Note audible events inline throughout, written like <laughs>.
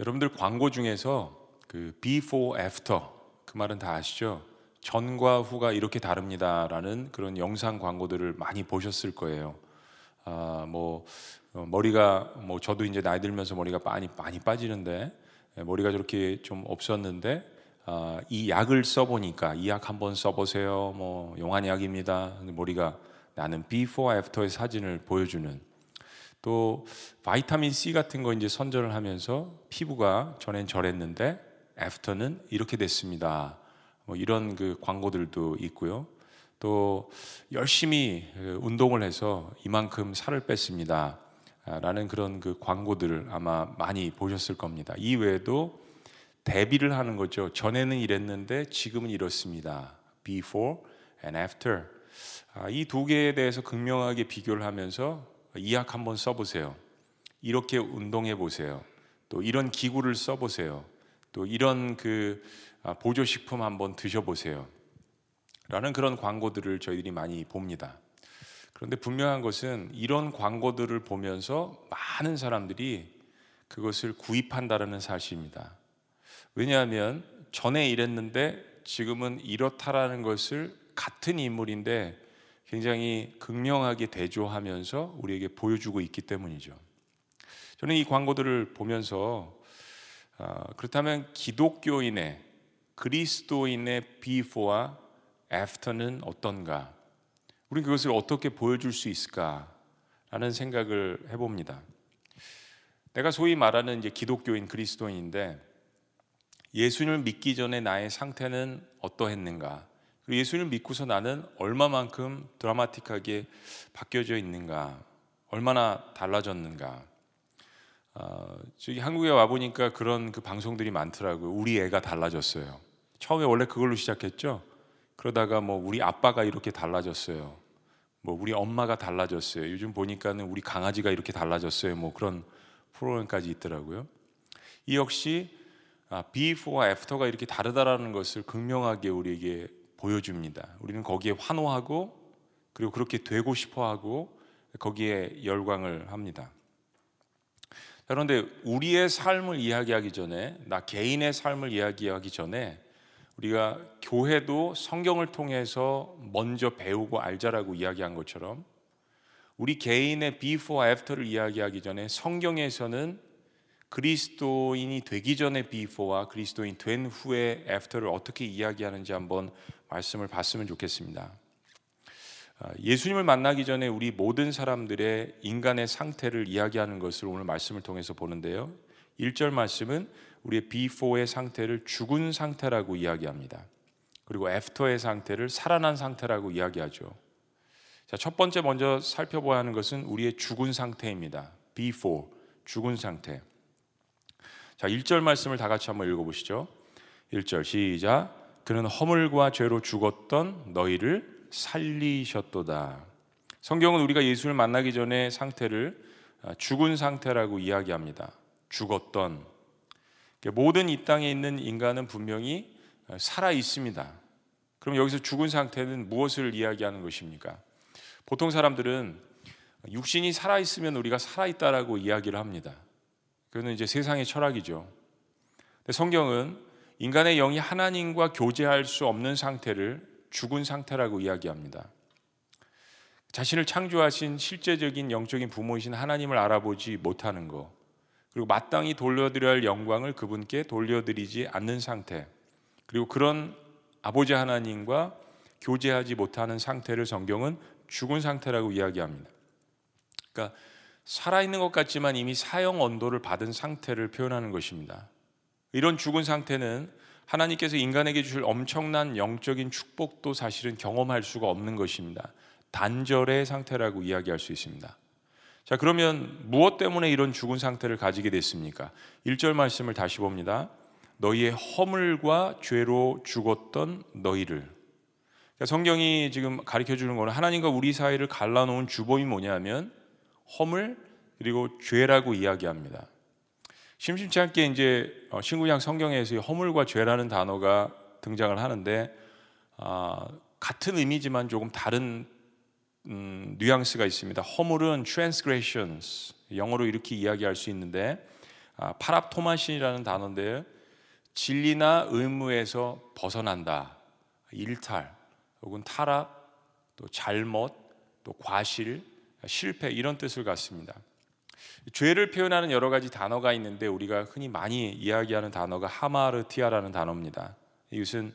여러분들 광고 중에서 그 before, after 그 말은 다 아시죠? 전과 후가 이렇게 다릅니다라는 그런 영상 광고들을 많이 보셨을 거예요. 아, 뭐 어, 머리가 뭐 저도 이제 나이 들면서 머리가 많이 많이 빠지는데 예, 머리가 저렇게 좀 없었는데 아, 이 약을 써보니까 이 약 한번 써보세요. 뭐 용한 약입니다. 머리가 나는 before, after의 사진을 보여주는 또 바이타민 C 같은 거 이제 선전을 하면서 피부가 전엔 저랬는데 애프터는 이렇게 됐습니다. 뭐 이런 그 광고들도 있고요. 또 열심히 그 운동을 해서 이만큼 살을 뺐습니다. 라는 그런 그 광고들을 아마 많이 보셨을 겁니다. 이 외에도 대비를 하는 거죠. 전에는 이랬는데 지금은 이렇습니다. Before and after. 아, 이두 개에 대해서 극명하게 비교를 하면서 이약 한번 써보세요. 이렇게 운동해 보세요. 또 이런 기구를 써보세요. 또 이런 그 아, 보조식품 한번 드셔보세요. 라는 그런 광고들을 저희들이 많이 봅니다. 그런데 분명한 것은 이런 광고들을 보면서 많은 사람들이 그것을 구입한다라는 사실입니다. 왜냐하면 전에 이랬는데 지금은 이렇다라는 것을 같은 인물인데 굉장히 극명하게 대조하면서 우리에게 보여주고 있기 때문이죠. 저는 이 광고들을 보면서 어, 그렇다면 기독교인의 그리스도인의 before와 after는 어떤가? 우리는 그것을 어떻게 보여줄 수 있을까라는 생각을 해봅니다. 내가 소위 말하는 이제 기독교인 그리스도인인데 예수님을 믿기 전에 나의 상태는 어떠했는가? 그리고 예수님을 믿고서 나는 얼마만큼 드라마틱하게 바뀌어져 있는가? 얼마나 달라졌는가? 어, 저기 한국에 와 보니까 그런 그 방송들이 많더라고요. 우리 애가 달라졌어요. 처음에 원래 그걸로 시작했죠. 그러다가 뭐 우리 아빠가 이렇게 달라졌어요. 뭐 우리 엄마가 달라졌어요. 요즘 보니까는 우리 강아지가 이렇게 달라졌어요. 뭐 그런 프로그램까지 있더라고요. 이 역시 아, before와 after가 이렇게 다르다라는 것을 극명하게 우리에게 보여줍니다. 우리는 거기에 환호하고 그리고 그렇게 되고 싶어하고 거기에 열광을 합니다. 그런데 우리의 삶을 이야기하기 전에 나 개인의 삶을 이야기하기 전에 우리가 교회도 성경을 통해서 먼저 배우고 알자라고 이야기한 것처럼 우리 개인의 before after를 이야기하기 전에 성경에서는 그리스도인이 되기 전의 before와 그리스도인 된 후의 after를 어떻게 이야기하는지 한번 말씀을 봤으면 좋겠습니다. 아, 예수님을 만나기 전에 우리 모든 사람들의 인간의 상태를 이야기하는 것을 오늘 말씀을 통해서 보는데요. 1절 말씀은 우리의 before의 상태를 죽은 상태라고 이야기합니다. 그리고 after의 상태를 살아난 상태라고 이야기하죠. 자, 첫 번째 먼저 살펴봐야 하는 것은 우리의 죽은 상태입니다. before, 죽은 상태. 자, 1절 말씀을 다 같이 한번 읽어 보시죠. 1절 시작. 그는 허물과 죄로 죽었던 너희를 살리셨도다. 성경은 우리가 예수를 만나기 전에 상태를 아, 죽은 상태라고 이야기합니다. 죽었던 모든 이 땅에 있는 인간은 분명히 아, 살아 있습니다. 그럼 여기서 죽은 상태는 무엇을 이야기하는 것입니까? 보통 사람들은 육신이 살아 있으면 우리가 살아 있다라고 이야기를 합니다. 그거는 이제 세상의 철학이죠. 성경은 인간의 영이 하나님과 교제할 수 없는 상태를 죽은 상태라고 이야기합니다. 자신을 창조하신 실제적인 영적인 부모이신 하나님을 알아보지 못하는 것, 그리고 마땅히 돌려드려야 할 영광을 그분께 돌려드리지 않는 상태, 그리고 그런 아버지 하나님과 교제하지 못하는 상태를 성경은 죽은 상태라고 이야기합니다. 그러니까 살아있는 것 같지만 이미 사형 언도를 받은 상태를 표현하는 것입니다. 이런 죽은 상태는 하나님께서 인간에게 주실 엄청난 영적인 축복도 사실은 경험할 수가 없는 것입니다. 단절의 상태라고 이야기할 수 있습니다. 자, 그러면 무엇 때문에 이런 죽은 상태를 가지게 됐습니까? 1절 말씀을 다시 봅니다. 너희의 허물과 죄로 죽었던 너희를. 그러니까 성경이 지금 가르쳐 주는 거는 하나님과 우리 사이를 갈라놓은 주범이 뭐냐면 허물 그리고 죄라고 이야기합니다. 심심치 않게 이제 어, 신구약 성경에서 허물과 죄라는 단어가 등장을 하는데 아, 같은 의미지만 조금 다른 음, 뉘앙스가 있습니다. 허물은 transgressions 영어로 이렇게 이야기할 수 있는데 아, 파랍토마신이라는 단어인데 진리나 의무에서 벗어난다. 일탈 혹은 타락 또 잘못 또 과실 실패 이런 뜻을 갖습니다. 죄를 표현하는 여러 가지 단어가 있는데 우리가 흔히 많이 이야기하는 단어가 하마르티아라는 단어입니다. 이것은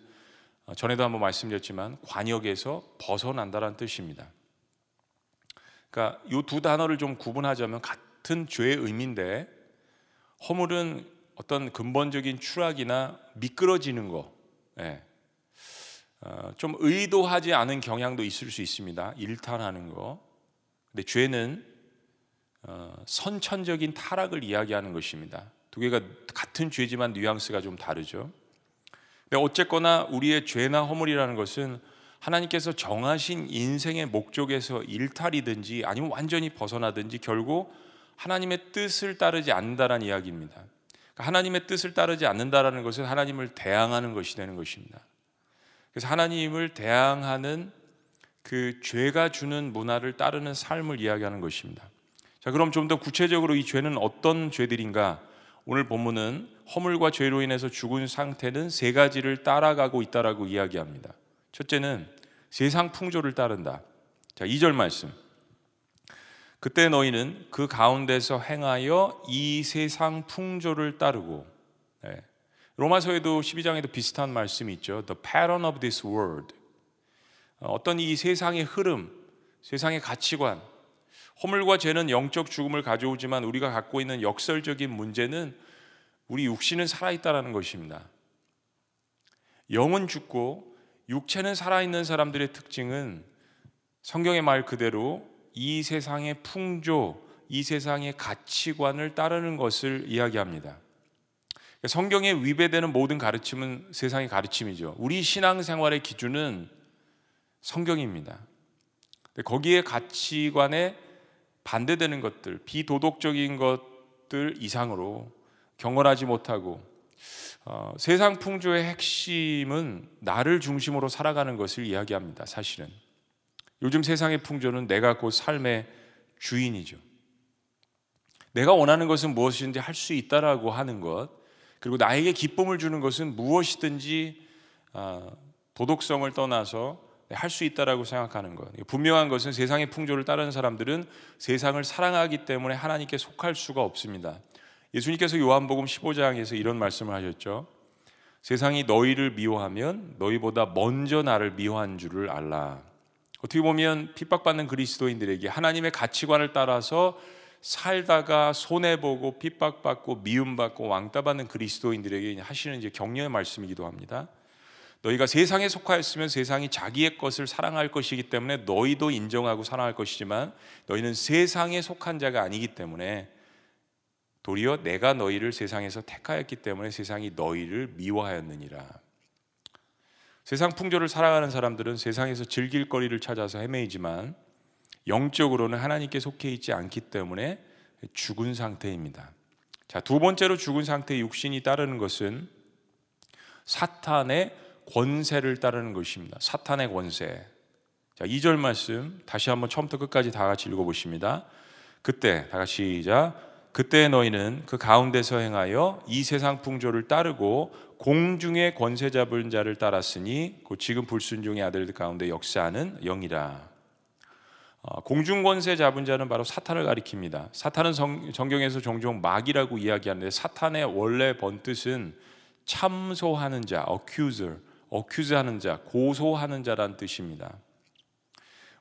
전에도 한번 말씀드렸지만 관역에서 벗어난다라는 뜻입니다. 그러니까 이 두 단어를 좀 구분하자면 같은 죄의 의미인데 허물은 어떤 근본적인 추락이나 미끄러지는 거, 예. 어, 좀 의도하지 않은 경향도 있을 수 있습니다. 일탈하는 거. 근데 죄는 어, 선천적인 타락을 이야기하는 것입니다. 두 개가 같은 죄지만 뉘앙스가 좀 다르죠. 근데 어쨌거나 우리의 죄나 허물이라는 것은 하나님께서 정하신 인생의 목적에서 일탈이든지 아니면 완전히 벗어나든지 결국 하나님의 뜻을 따르지 않는다는 이야기입니다. 그러니까 하나님의 뜻을 따르지 않는다라는 것은 하나님을 대항하는 것이 되는 것입니다. 그래서 하나님을 대항하는 그 죄가 주는 문화를 따르는 삶을 이야기하는 것입니다. 자, 그럼 좀 더 구체적으로 이 죄는 어떤 죄들인가? 오늘 본문은 허물과 죄로 인해서 죽은 상태는 세 가지를 따라가고 있다라고 이야기합니다. 첫째는 세상 풍조를 따른다. 자, 2절 말씀. 그때 너희는 그 가운데서 행하여 이 세상 풍조를 따르고 네. 로마서에도 12장에도 비슷한 말씀이 있죠. The pattern of this world. 어떤 이 세상의 흐름, 세상의 가치관, 허물과 죄는 영적 죽음을 가져오지만 우리가 갖고 있는 역설적인 문제는 우리 육신은 살아있다라는 것입니다. 영은 죽고 육체는 살아있는 사람들의 특징은 성경의 말 그대로 이 세상의 풍조, 이 세상의 가치관을 따르는 것을 이야기합니다. 성경에 위배되는 모든 가르침은 세상의 가르침이죠. 우리 신앙생활의 기준은 성경입니다. 거기에 가치관에 반대되는 것들, 비도덕적인 것들 이상으로 경건하지 못하고 어, 세상 풍조의 핵심은 나를 중심으로 살아가는 것을 이야기합니다. 사실은 요즘 세상의 풍조는 내가 곧 삶의 주인이죠. 내가 원하는 것은 무엇인지 할 수 있다라고 하는 것, 그리고 나에게 기쁨을 주는 것은 무엇이든지 아, 도덕성을 떠나서 할 수 있다라고 생각하는 것. 분명한 것은 세상의 풍조를 따르는 사람들은 세상을 사랑하기 때문에 하나님께 속할 수가 없습니다. 예수님께서 요한복음 15장에서 이런 말씀을 하셨죠. 세상이 너희를 미워하면 너희보다 먼저 나를 미워한 줄을 알라. 어떻게 보면 핍박받는 그리스도인들에게 하나님의 가치관을 따라서 살다가 손해 보고 핍박받고 미움받고 왕따받는 그리스도인들에게 하시는 이제 격려의 말씀이기도 합니다. 너희가 세상에 속하였으면 세상이 자기의 것을 사랑할 것이기 때문에 너희도 인정하고 사랑할 것이지만 너희는 세상에 속한 자가 아니기 때문에 도리어 내가 너희를 세상에서 택하였기 때문에 세상이 너희를 미워하였느니라. 세상 풍조를 살아가는 사람들은 세상에서 즐길 거리를 찾아서 헤매이지만 영적으로는 하나님께 속해 있지 않기 때문에 죽은 상태입니다. 자, 두 번째로 죽은 상태의 육신이 따르는 것은 사탄의 권세를 따르는 것입니다. 사탄의 권세. 자, 2절 말씀 다시 한번 처음부터 끝까지 다 같이 읽어 보십니다. 그때 다 같이 시작. 그때 너희는 그 가운데서 행하여 이 세상 풍조를 따르고 공중의 권세 잡은 자를 따랐으니 곧 지금 불순종의 아들들 가운데 역사하는 영이라. 어, 공중 권세 잡은 자는 바로 사탄을 가리킵니다. 사탄은 성, 정경에서 종종 마귀라고 이야기하는데 사탄의 원래 번 뜻은 참소하는 자, accuser, accuse하는 자, 고소하는 자란 뜻입니다.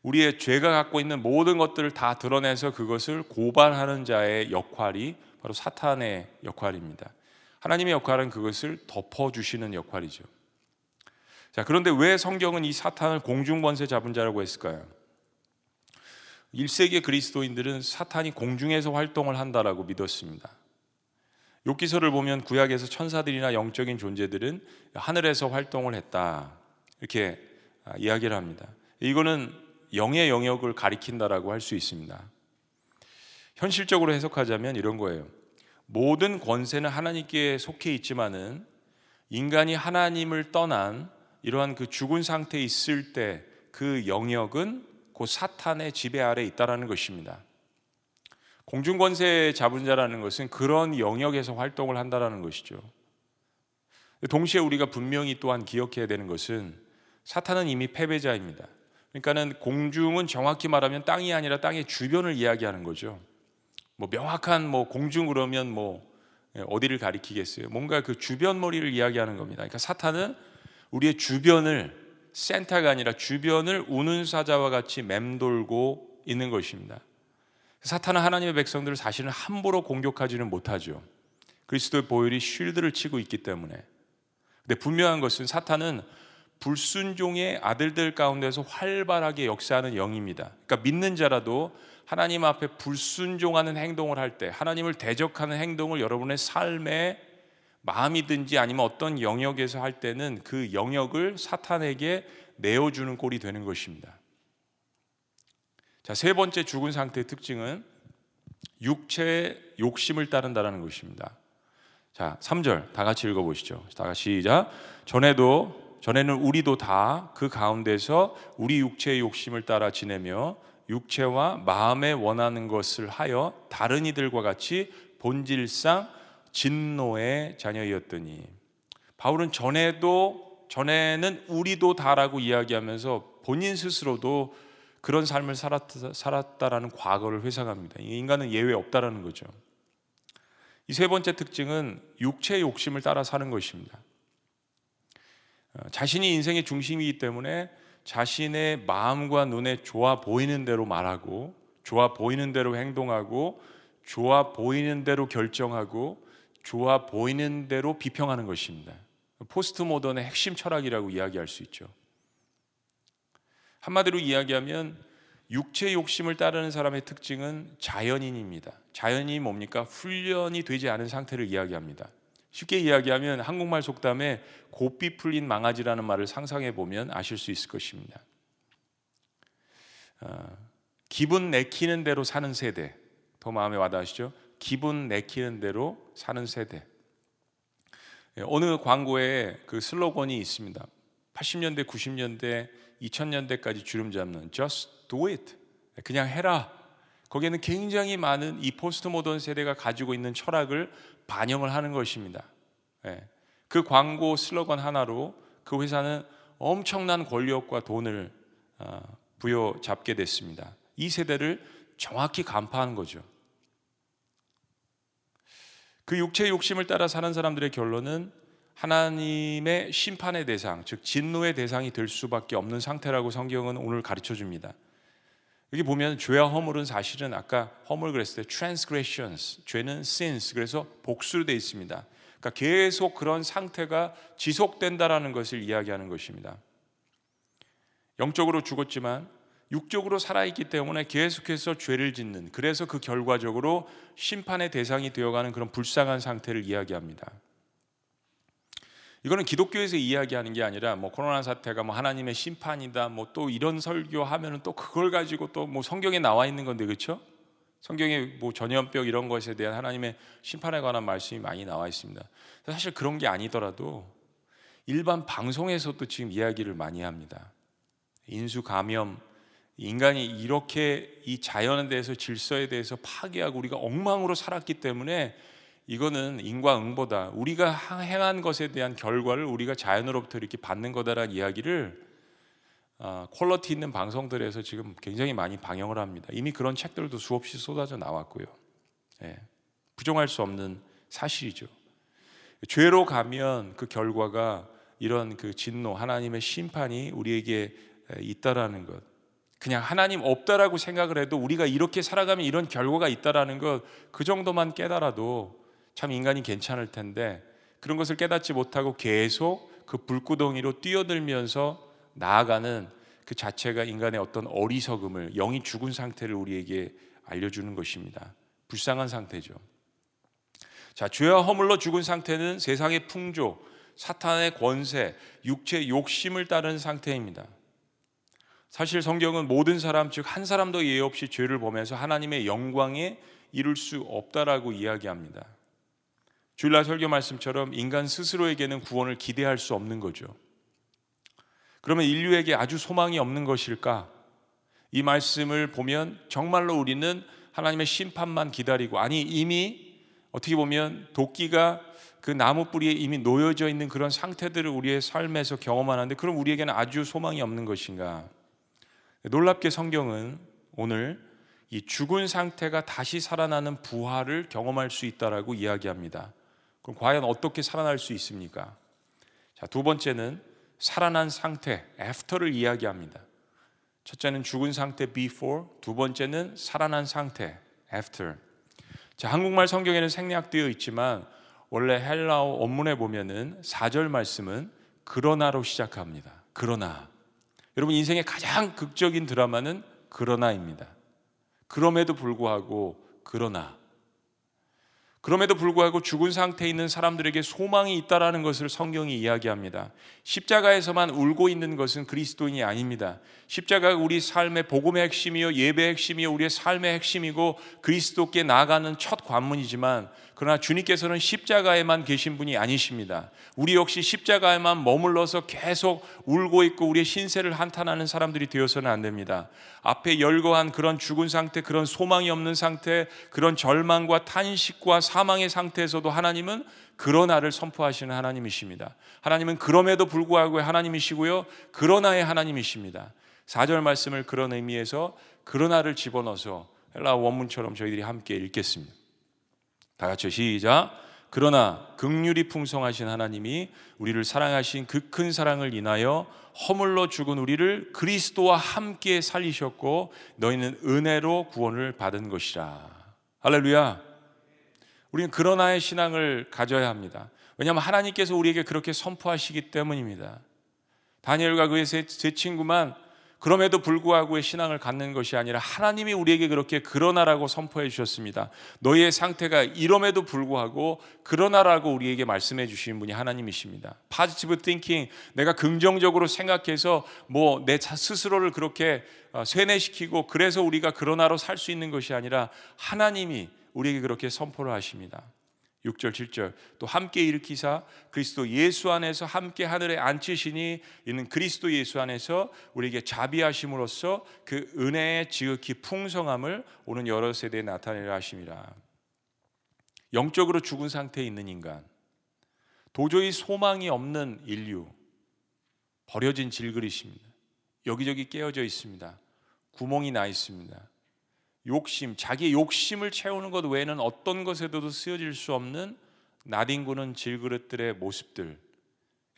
우리의 죄가 갖고 있는 모든 것들을 다 드러내서 그것을 고발하는 자의 역할이 바로 사탄의 역할입니다. 하나님의 역할은 그것을 덮어주시는 역할이죠. 자, 그런데 왜 성경은 이 사탄을 공중권세 잡은 자라고 했을까요? 1세기 그리스도인들은 사탄이 공중에서 활동을 한다라고 믿었습니다. 욥기서를 보면 구약에서 천사들이나 영적인 존재들은 하늘에서 활동을 했다. 이렇게 이야기를 합니다. 이거는 영의 영역을 가리킨다라고 할 수 있습니다. 현실적으로 해석하자면 이런 거예요. 모든 권세는 하나님께 속해 있지만은 인간이 하나님을 떠난 이러한 그 죽은 상태에 있을 때 그 영역은 곧 사탄의 지배 아래 있다라는 것입니다. 공중 권세 잡은 자라는 것은 그런 영역에서 활동을 한다라는 것이죠. 동시에 우리가 분명히 또한 기억해야 되는 것은 사탄은 이미 패배자입니다. 그러니까는 공중은 정확히 말하면 땅이 아니라 땅의 주변을 이야기하는 거죠. 뭐 명확한 뭐 공중 그러면 뭐 예, 어디를 가리키겠어요? 뭔가 그 주변 머리를 이야기하는 겁니다. 그러니까 사탄은 우리의 주변을 센터가 아니라 주변을 우는 사자와 같이 맴돌고 있는 것입니다. 사탄은 하나님의 백성들을 사실은 함부로 공격하지는 못하죠. 그리스도의 보혈이 쉴드를 치고 있기 때문에. 근데 분명한 것은 사탄은 불순종의 아들들 가운데서 활발하게 역사하는 영입니다. 그러니까 믿는 자라도 하나님 앞에 불순종하는 행동을 할 때, 하나님을 대적하는 행동을 여러분의 삶에 마음이든지 아니면 어떤 영역에서 할 때는 그 영역을 사탄에게 내어주는 꼴이 되는 것입니다. 자, 세 번째 죽은 상태의 특징은 육체의 욕심을 따른다는 것입니다. 자, 3절 다 같이 읽어 보시죠. 다 같이 시작. 전에도 전에는 우리도 다 그 가운데서 우리 육체의 욕심을 따라 지내며 육체와 마음에 원하는 것을 하여 다른 이들과 같이 본질상 진노의 자녀였더니 바울은 전에도 전에는 우리도 다라고 이야기하면서 본인 스스로도 그런 삶을 살았다, 라는 과거를 회상합니다. 인간은 예외 없다라는 거죠. 이 세 번째 특징은 육체의 욕심을 따라 사는 것입니다. 어, 자신이 인생의 중심이기 때문에 자신의 마음과 눈에 좋아 보이는 대로 말하고 좋아 보이는 대로 행동하고 좋아 보이는 대로 결정하고 좋아 보이는 대로 비평하는 것입니다. 포스트 모던의 핵심 철학이라고 이야기할 수 있죠. 한마디로 이야기하면 육체 욕심을 따르는 사람의 특징은 자연인입니다. 자연이 뭡니까? 훈련이 되지 않은 상태를 이야기합니다. 쉽게 이야기하면 한국말 속담에 고삐 풀린 망아지라는 말을 상상해 보면 아실 수 있을 것입니다. 어, 기분 내키는 대로 사는 세대 더 마음에 와닿으시죠? 기분 내키는 대로 사는 세대. 예, 어느 광고에 그 슬로건이 있습니다. 80년대, 90년대, 2000년대까지 주름 잡는 Just do it. 그냥 해라. 거기에는 굉장히 많은 이 포스트 모던 세대가 가지고 있는 철학을 반영을 하는 것입니다. 예. 그 광고 슬로건 하나로 그 회사는 엄청난 권력과 돈을 어, 부여잡게 됐습니다. 이 세대를 정확히 간파한 거죠. 그 육체의 욕심을 따라 사는 사람들의 결론은 하나님의 심판의 대상, 즉 진노의 대상이 될 수밖에 없는 상태라고 성경은 오늘 가르쳐 줍니다. 여기 보면 죄와 허물은 사실은 아까 허물 그랬을 때 transgressions, 죄는 sins 그래서 복수로 되어 있습니다. 그러니까 계속 그런 상태가 지속된다라는 것을 이야기하는 것입니다. 영적으로 죽었지만 육적으로 살아있기 때문에 계속해서 죄를 짓는 그래서 그 결과적으로 심판의 대상이 되어가는 그런 불쌍한 상태를 이야기합니다. 이거는 기독교에서 이야기하는 게 아니라 뭐 코로나 사태가 뭐 하나님의 심판이다 뭐 또 이런 설교하면은 또 그걸 가지고 또 뭐 성경에 나와 있는 건데 그렇죠? 성경에 뭐 전염병 이런 것에 대한 하나님의 심판에 관한 말씀이 많이 나와 있습니다. 사실 그런 게 아니더라도 일반 방송에서도 지금 이야기를 많이 합니다. 인수 감염 인간이 이렇게 이 자연에 대해서 질서에 대해서 파괴하고 우리가 엉망으로 살았기 때문에 이거는 인과응보다 우리가 행한 것에 대한 결과를 우리가 자연으로부터 이렇게 받는 거다라는 이야기를 어, 퀄러티 있는 방송들에서 지금 굉장히 많이 방영을 합니다. 이미 그런 책들도 수없이 쏟아져 나왔고요. 예, 부정할 수 없는 사실이죠. 죄로 가면 그 결과가 이런 그 진노, 하나님의 심판이 우리에게 있다라는 것. 그냥 하나님 없다라고 생각을 해도 우리가 이렇게 살아가면 이런 결과가 있다라는 것 그 정도만 깨달아도 참 인간이 괜찮을 텐데 그런 것을 깨닫지 못하고 계속 그 불구덩이로 뛰어들면서 나아가는 그 자체가 인간의 어떤 어리석음을 영이 죽은 상태를 우리에게 알려주는 것입니다. 불쌍한 상태죠. 자, 죄와 허물로 죽은 상태는 세상의 풍조, 사탄의 권세, 육체 욕심을 따른 상태입니다. 사실 성경은 모든 사람 즉 한 사람도 예외 없이 죄를 보면서 하나님의 영광에 이룰 수 없다라고 이야기합니다. 주일날 설교 말씀처럼 인간 스스로에게는 구원을 기대할 수 없는 거죠. 그러면 인류에게 아주 소망이 없는 것일까? 이 말씀을 보면 정말로 우리는 하나님의 심판만 기다리고 아니 이미 어떻게 보면 도끼가 그 나무 뿌리에 이미 놓여져 있는 그런 상태들을 우리의 삶에서 경험하는데 그럼 우리에게는 아주 소망이 없는 것인가? 놀랍게 성경은 오늘 이 죽은 상태가 다시 살아나는 부활을 경험할 수 있다라고 이야기합니다. 그럼 과연 어떻게 살아날 수 있습니까? 자, 두 번째는 살아난 상태, after를 이야기합니다. 첫째는 죽은 상태 before, 두 번째는 살아난 상태 after. 자, 한국말 성경에는 생략되어 있지만 원래 헬라어 원문에 보면은 4절 말씀은 그러나로 시작합니다. 그러나. 여러분 인생의 가장 극적인 드라마는 그러나입니다. 그럼에도 불구하고 그러나 그럼에도 불구하고 죽은 상태에 있는 사람들에게 소망이 있다라는 것을 성경이 이야기합니다. 십자가에서만 울고 있는 것은 그리스도인이 아닙니다. 십자가가 우리 삶의 복음의 핵심이요 예배의 핵심이요 우리의 삶의 핵심이고 그리스도께 나아가는 첫 관문이지만 그러나 주님께서는 십자가에만 계신 분이 아니십니다. 우리 역시 십자가에만 머물러서 계속 울고 있고 우리의 신세를 한탄하는 사람들이 되어서는 안 됩니다. 앞에 열거한 그런 죽은 상태, 그런 소망이 없는 상태, 그런 절망과 탄식과 사망의 상태에서도 하나님은 그러나를 선포하시는 하나님이십니다. 하나님은 그럼에도 불구하고 하나님이시고요. 그러나의 하나님이십니다. 4절 말씀을 그런 의미에서 그러나를 집어넣어서 헬라 원문처럼 저희들이 함께 읽겠습니다. 다 같이 시작. 그러나 극률이 풍성하신 하나님이 우리를 사랑하신 그 큰 사랑을 인하여 허물로 죽은 우리를 그리스도와 함께 살리셨고 너희는 은혜로 구원을 받은 것이라. 할렐루야. 우리는 그러나의 신앙을 가져야 합니다. 왜냐하면 하나님께서 우리에게 그렇게 선포하시기 때문입니다. 다니엘과 그의 세 친구만 그럼에도 불구하고의 신앙을 갖는 것이 아니라 하나님이 우리에게 그렇게 그러나라고 선포해 주셨습니다. 너희의 상태가 이럼에도 불구하고 그러나라고 우리에게 말씀해 주시는 분이 하나님이십니다. Positive thinking, 내가 긍정적으로 생각해서 뭐 내 스스로를 그렇게 어, 쇠뇌시키고 그래서 우리가 그러나로 살 수 있는 것이 아니라 하나님이 우리에게 그렇게 선포를 하십니다. 6절 7절 또 함께 일으키사 그리스도 예수 안에서 함께 하늘에 앉히시니 이는 그리스도 예수 안에서 우리에게 자비하심으로써 그 은혜의 지극히 풍성함을 오는 여러 세대에 나타내려 하심이라. 영적으로 죽은 상태에 있는 인간, 도저히 소망이 없는 인류, 버려진 질그릇입니다. 여기저기 깨어져 있습니다. 구멍이 나 있습니다. 욕심, 자기 욕심을 채우는 것 외에는 어떤 것에도 쓰여질 수 없는 나뒹구는 질그릇들의 모습들,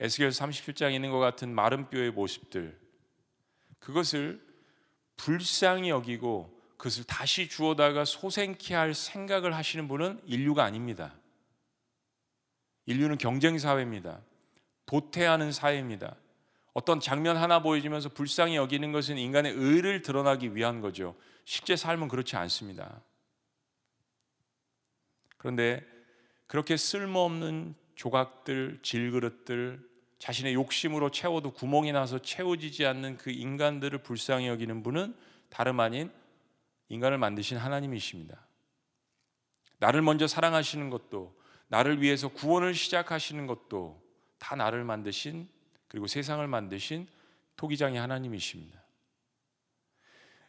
에스겔 37장에 있는 것 같은 마른 뼈의 모습들, 그것을 불쌍히 여기고 그것을 다시 주워다가 소생케 할 생각을 하시는 분은 인류가 아닙니다. 인류는 경쟁 사회입니다. 도태하는 사회입니다. 어떤 장면 하나 보여주면서 불쌍히 여기는 것은 인간의 의를 드러나기 위한 거죠. 실제 삶은 그렇지 않습니다. 그런데 그렇게 쓸모없는 조각들, 질그릇들, 자신의 욕심으로 채워도 구멍이 나서 채워지지 않는 그 인간들을 불쌍히 여기는 분은 다름 아닌 인간을 만드신 하나님이십니다. 나를 먼저 사랑하시는 것도, 나를 위해서 구원을 시작하시는 것도 다 나를 만드신 그리고 세상을 만드신 토기장이 하나님이십니다.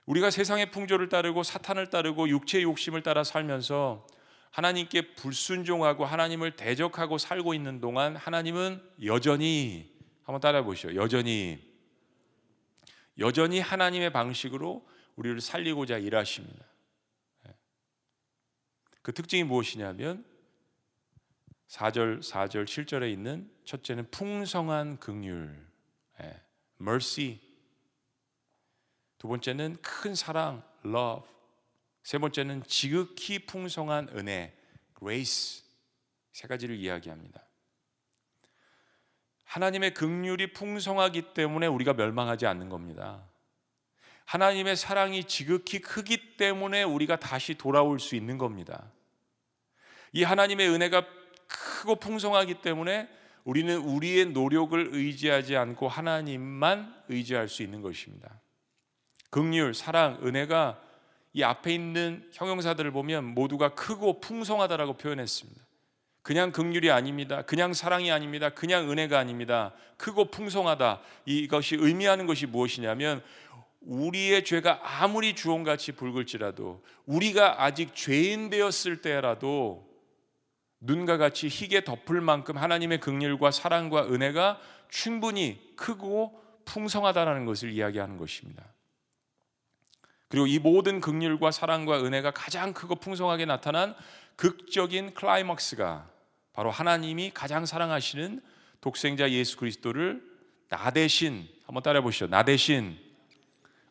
우리가 세상의 풍조를 따르고 사탄을 따르고 육체의 욕심을 따라 살면서 하나님께 불순종하고 하나님을 대적하고 살고 있는 동안 하나님은 여전히 한번 따라 보시죠. 여전히 여전히 하나님의 방식으로 우리를 살리고자 일하십니다. 예. 그 특징이 무엇이냐면 4절, 4절, 7절에 있는 첫째는 풍성한 긍휼, 예, mercy. 두 번째는 큰 사랑, love. 세 번째는 지극히 풍성한 은혜, grace. 세 가지를 이야기합니다. 하나님의 긍휼이 풍성하기 때문에 우리가 멸망하지 않는 겁니다. 하나님의 사랑이 지극히 크기 때문에 우리가 다시 돌아올 수 있는 겁니다. 이 하나님의 은혜가 크고 풍성하기 때문에 우리는 우리의 노력을 의지하지 않고 하나님만 의지할 수 있는 것입니다. 긍휼, 사랑, 은혜가 이 앞에 있는 형용사들을 보면 모두가 크고 풍성하다라고 표현했습니다. 그냥 긍휼이 아닙니다. 그냥 사랑이 아닙니다. 그냥 은혜가 아닙니다. 크고 풍성하다. 이것이 의미하는 것이 무엇이냐면 우리의 죄가 아무리 주홍같이 붉을지라도 우리가 아직 죄인 되었을 때라도 눈과 같이 희게 덮을 만큼 하나님의 긍휼과 사랑과 은혜가 충분히 크고 풍성하다라는 것을 이야기하는 것입니다. 그리고 이 모든 긍휼과 사랑과 은혜가 가장 크고 풍성하게 나타난 극적인 클라이막스가 바로 하나님이 가장 사랑하시는 독생자 예수 그리스도를 나 대신 한번 따라 보시죠. 나 대신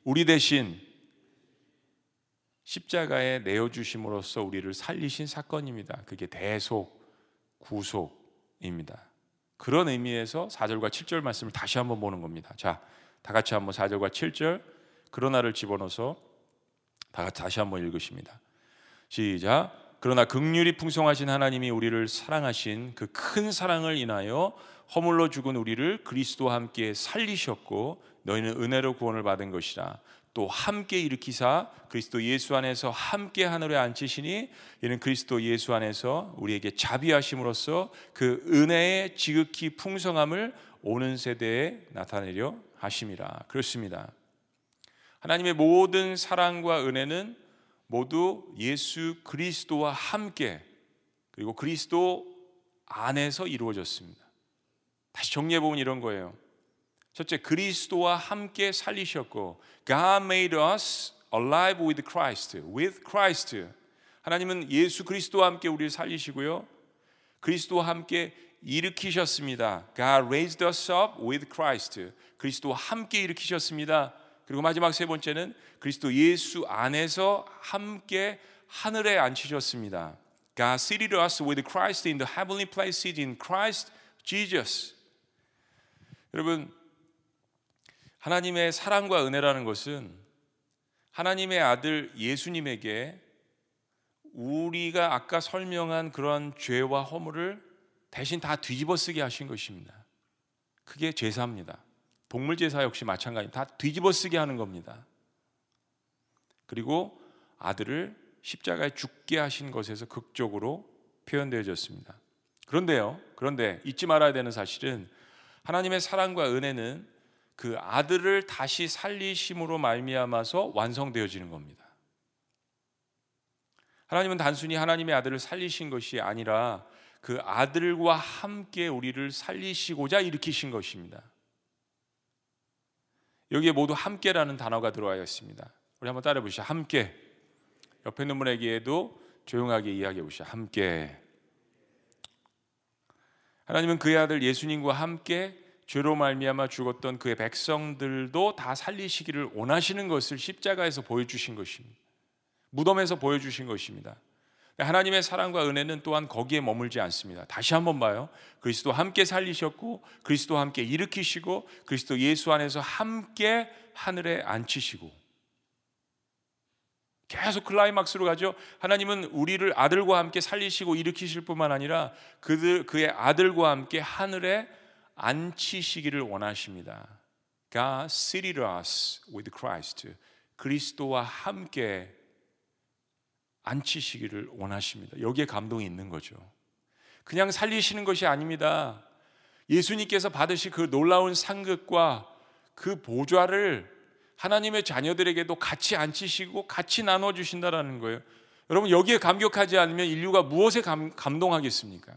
우리 대신 십자가에 내어 주심으로써 우리를 살리신 사건입니다. 그게 대속 구속입니다. 그런 의미에서 4절과 7절 말씀을 다시 한번 보는 겁니다. 자, 다 같이 한번 4절과 7절 그러나를 집어넣어서 다 같이 다시 한번 읽으십니다. 시작. 그러나 극률이 풍성하신 하나님이 우리를 사랑하신 그 큰 사랑을 인하여 허물로 죽은 우리를 그리스도와 함께 살리셨고 너희는 은혜로 구원을 받은 것이라 또 함께 일으키사 그리스도 예수 안에서 함께 하늘에 앉히시니 이는 그리스도 예수 안에서 우리에게 자비하심으로써 그 은혜의 지극히 풍성함을 오는 세대에 나타내려 하심이라 그렇습니다. 하나님의 모든 사랑과 은혜는 모두 예수 그리스도와 함께 그리고 그리스도 안에서 이루어졌습니다. 다시 정리해 보면 이런 거예요. 첫째 그리스도와 함께 살리셨고 God made us alive with Christ. with Christ. 하나님은 예수 그리스도와 함께 우리를 살리시고요. 그리스도와 함께 일으키셨습니다. God raised us up with Christ. 그리스도와 함께 일으키셨습니다. 그리고 마지막 세 번째는 그리스도 예수 안에서 함께 하늘에 앉히셨습니다. God seated us with Christ in the heavenly places in Christ Jesus. 여러분 하나님의 사랑과 은혜라는 것은 하나님의 아들 예수님에게 우리가 아까 설명한 그런 죄와 허물을 대신 다 뒤집어 쓰게 하신 것입니다. 그게 제사입니다. 동물 제사 역시 마찬가지. 다 뒤집어 쓰게 하는 겁니다. 그리고 아들을 십자가에 죽게 하신 것에서 극적으로 표현되어졌습니다. 그런데요. 그런데 잊지 말아야 되는 사실은 하나님의 사랑과 은혜는 그 아들을 다시 살리심으로 말미암아서 완성되어지는 겁니다. 하나님은 단순히 하나님의 아들을 살리신 것이 아니라 그 아들과 함께 우리를 살리시고자 일으키신 것입니다. 여기에 모두 함께라는 단어가 들어와 있습니다. 우리 한번 따라해 보시죠. 함께. 옆에 있는 분에게도 조용하게 이야기해 보시죠. 함께. 하나님은 그의 아들 예수님과 함께 죄로 말미암아 죽었던 그의 백성들도 다 살리시기를 원하시는 것을 십자가에서 보여주신 것입니다. 무덤에서 보여주신 것입니다. 하나님의 사랑과 은혜는 또한 거기에 머물지 않습니다. 다시 한번 봐요. 그리스도 함께 살리셨고 그리스도 함께 일으키시고 그리스도 예수 안에서 함께 하늘에 앉히시고 계속 클라이막스로 가죠. 하나님은 우리를 아들과 함께 살리시고 일으키실 뿐만 아니라 그들 그의 아들과 함께 하늘에 앉히시기를 원하십니다. God seated us with Christ. 그리스도와 함께 앉히시기를 원하십니다. 여기에 감동이 있는 거죠. 그냥 살리시는 것이 아닙니다. 예수님께서 받으실 그 놀라운 상급과 그 보좌를 하나님의 자녀들에게도 같이 앉히시고 같이 나눠 주신다라는 거예요. 여러분 여기에 감격하지 않으면 인류가 무엇에 감, 감동하겠습니까?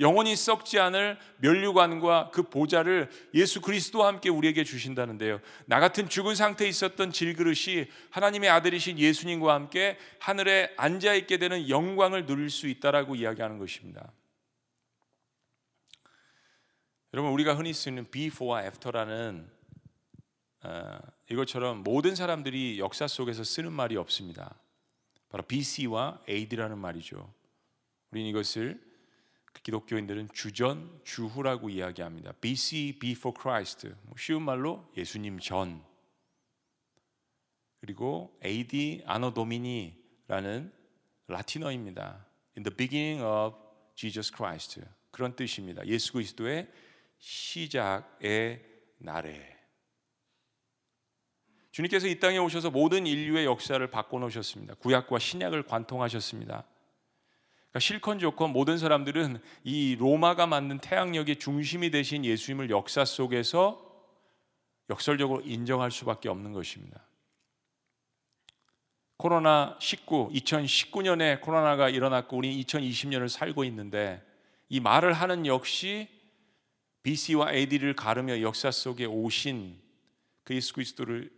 영원히 썩지 않을 면류관과 그 보좌를 예수 그리스도와 함께 우리에게 주신다는데요. 나 같은 죽은 상태에 있었던 질그릇이 하나님의 아들이신 예수님과 함께 하늘에 앉아 있게 되는 영광을 누릴 수 있다라고 이야기하는 것입니다. 여러분 우리가 흔히 쓰는 before와 after라는 어, 이것처럼 모든 사람들이 역사 속에서 쓰는 말이 없습니다. 바로 BC와 AD라는 말이죠. 우리는 이것을 기독교인들은 주전, 주후라고 이야기합니다. BC, before Christ. 뭐 쉬운 말로 예수님 전. 그리고 AD, 아노 도미니라는 라틴어입니다. In the beginning of Jesus Christ. 그런 뜻입니다. 예수 그리스도의 시작의 날에. 주님께서 이 땅에 오셔서 모든 인류의 역사를 바꿔 놓으셨습니다. 구약과 신약을 관통하셨습니다. 그러니까 실컷 좋건 모든 사람들은 이 로마가 만든 태양력의 중심이 되신 예수님을 역사 속에서 역설적으로 인정할 수밖에 없는 것입니다. 코로나 19, 2019년에 코로나가 일어났고 우리 2020년을 살고 있는데 이 말을 하는 역시 BC와 AD를 가르며 역사 속에 오신 그 그리스도를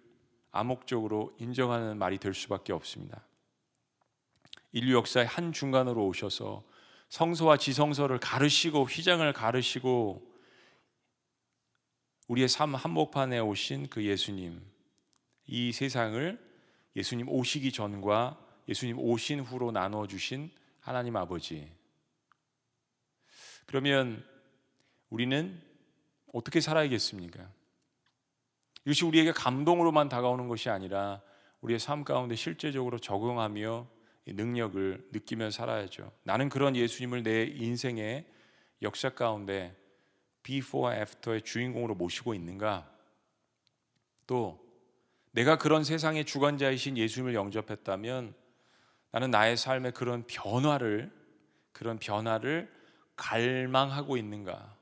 암묵적으로 인정하는 말이 될 수밖에 없습니다. 인류 역사의 한 중간으로 오셔서 성서와 지성서를 가르시고 휘장을 가르시고 우리의 삶 한복판에 오신 그 예수님 이 세상을 예수님 오시기 전과 예수님 오신 후로 나누어 주신 하나님 아버지 그러면 우리는 어떻게 살아야겠습니까? 이것이 우리에게 감동으로만 다가오는 것이 아니라 우리의 삶 가운데 실제적으로 적용하며 능력을 느끼며 살아야죠. 나는 그런 예수님을 내 인생의 역사 가운데 before after의 주인공으로 모시고 있는가? 또 내가 그런 세상의 주관자이신 예수님을 영접했다면 나는 나의 삶에 그런 변화를 그런 변화를 갈망하고 있는가?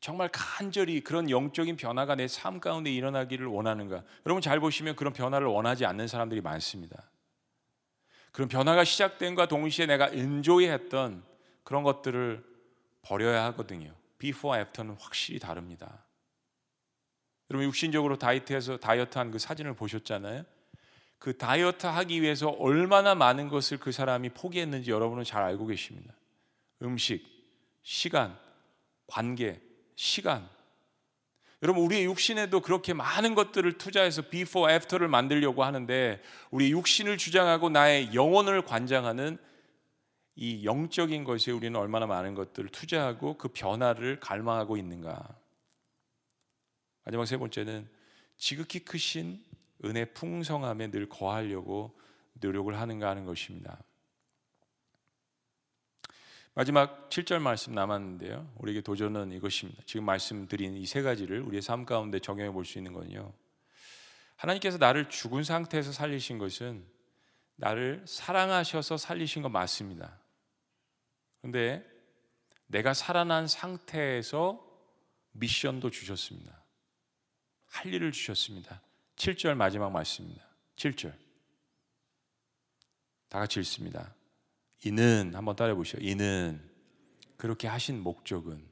정말 간절히 그런 영적인 변화가 내 삶 가운데 일어나기를 원하는가? 여러분 잘 보시면 그런 변화를 원하지 않는 사람들이 많습니다. 그런 변화가 시작된과 동시에 내가 인조이했던 그런 것들을 버려야 하거든요. before after는 확실히 다릅니다. 여러분 육신적으로 다이어트해서 다이어트한 그 사진을 보셨잖아요. 그 다이어트 하기 위해서 얼마나 많은 것을 그 사람이 포기했는지 여러분은 잘 알고 계십니다. 음식, 시간, 관계, 시간. 여러분 우리의 육신에도 그렇게 많은 것들을 투자해서 before after를 만들려고 하는데 우리 육신을 주장하고 나의 영혼을 관장하는 이 영적인 것에 우리는 얼마나 많은 것들을 투자하고 그 변화를 갈망하고 있는가. 마지막 세 번째는 지극히 크신 은혜 풍성함에 늘 거하려고 노력을 하는가 하는 것입니다. 마지막 7절 말씀 남았는데요. 우리에게 도전은 이것입니다. 지금 말씀드린 이 세 가지를 우리의 삶 가운데 적용해 볼 수 있는 건요. 하나님께서 나를 죽은 상태에서 살리신 것은 나를 사랑하셔서 살리신 것 맞습니다. 근데 내가 살아난 상태에서 미션도 주셨습니다. 할 일을 주셨습니다. 7절 마지막 말씀입니다. 7절. 다 같이 읽습니다. 이는 한번 따라 보시죠. 이는 그렇게 하신 목적은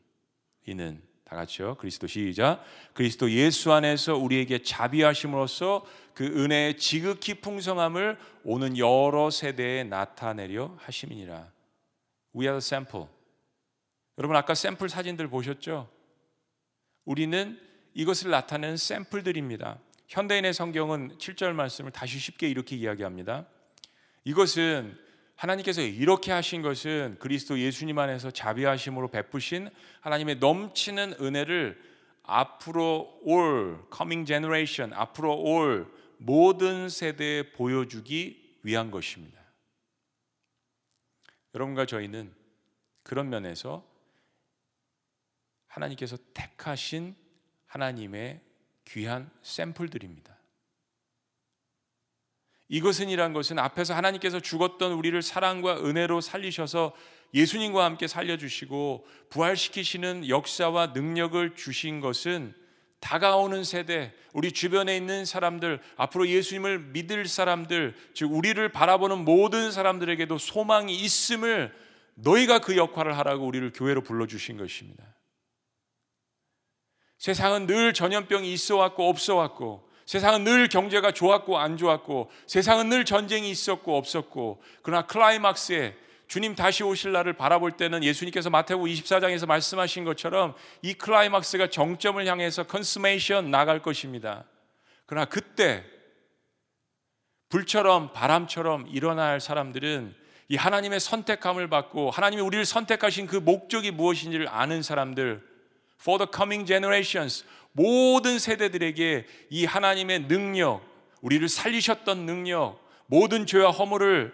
이는 다 같이요. 그리스도 시작. 그리스도 예수 안에서 우리에게 자비하심으로써 그 은혜의 지극히 풍성함을 오는 여러 세대에 나타내려 하심이니라. We are the sample. 여러분 아까 샘플 사진들 보셨죠? 우리는 이것을 나타내는 샘플들입니다. 현대인의 성경은 7절 말씀을 다시 쉽게 이렇게 이야기합니다. 이것은 하나님께서 이렇게 하신 것은 그리스도 예수님 안에서 자비하심으로 베푸신 하나님의 넘치는 은혜를 앞으로 올 coming generation 앞으로 올 모든 세대에 보여주기 위한 것입니다. 여러분과 저희는 그런 면에서 하나님께서 택하신 하나님의 귀한 샘플들입니다. 이것은이란 것은 앞에서 하나님께서 죽었던 우리를 사랑과 은혜로 살리셔서 예수님과 함께 살려주시고 부활시키시는 역사와 능력을 주신 것은 다가오는 세대, 우리 주변에 있는 사람들, 앞으로 예수님을 믿을 사람들, 즉 우리를 바라보는 모든 사람들에게도 소망이 있음을 너희가 그 역할을 하라고 우리를 교회로 불러주신 것입니다. 세상은 늘 전염병이 있어 왔고 없어 왔고 세상은 늘 경제가 좋았고 안 좋았고 세상은 늘 전쟁이 있었고 없었고 그러나 클라이막스에 주님 다시 오실 날을 바라볼 때는 예수님께서 마태복음 24장에서 말씀하신 것처럼 이 클라이막스가 정점을 향해서 consummation 나갈 것입니다. 그러나 그때 불처럼 바람처럼 일어날 사람들은 이 하나님의 선택함을 받고 하나님이 우리를 선택하신 그 목적이 무엇인지를 아는 사람들 for the coming generations 모든 세대들에게 이 하나님의 능력, 우리를 살리셨던 능력, 모든 죄와 허물을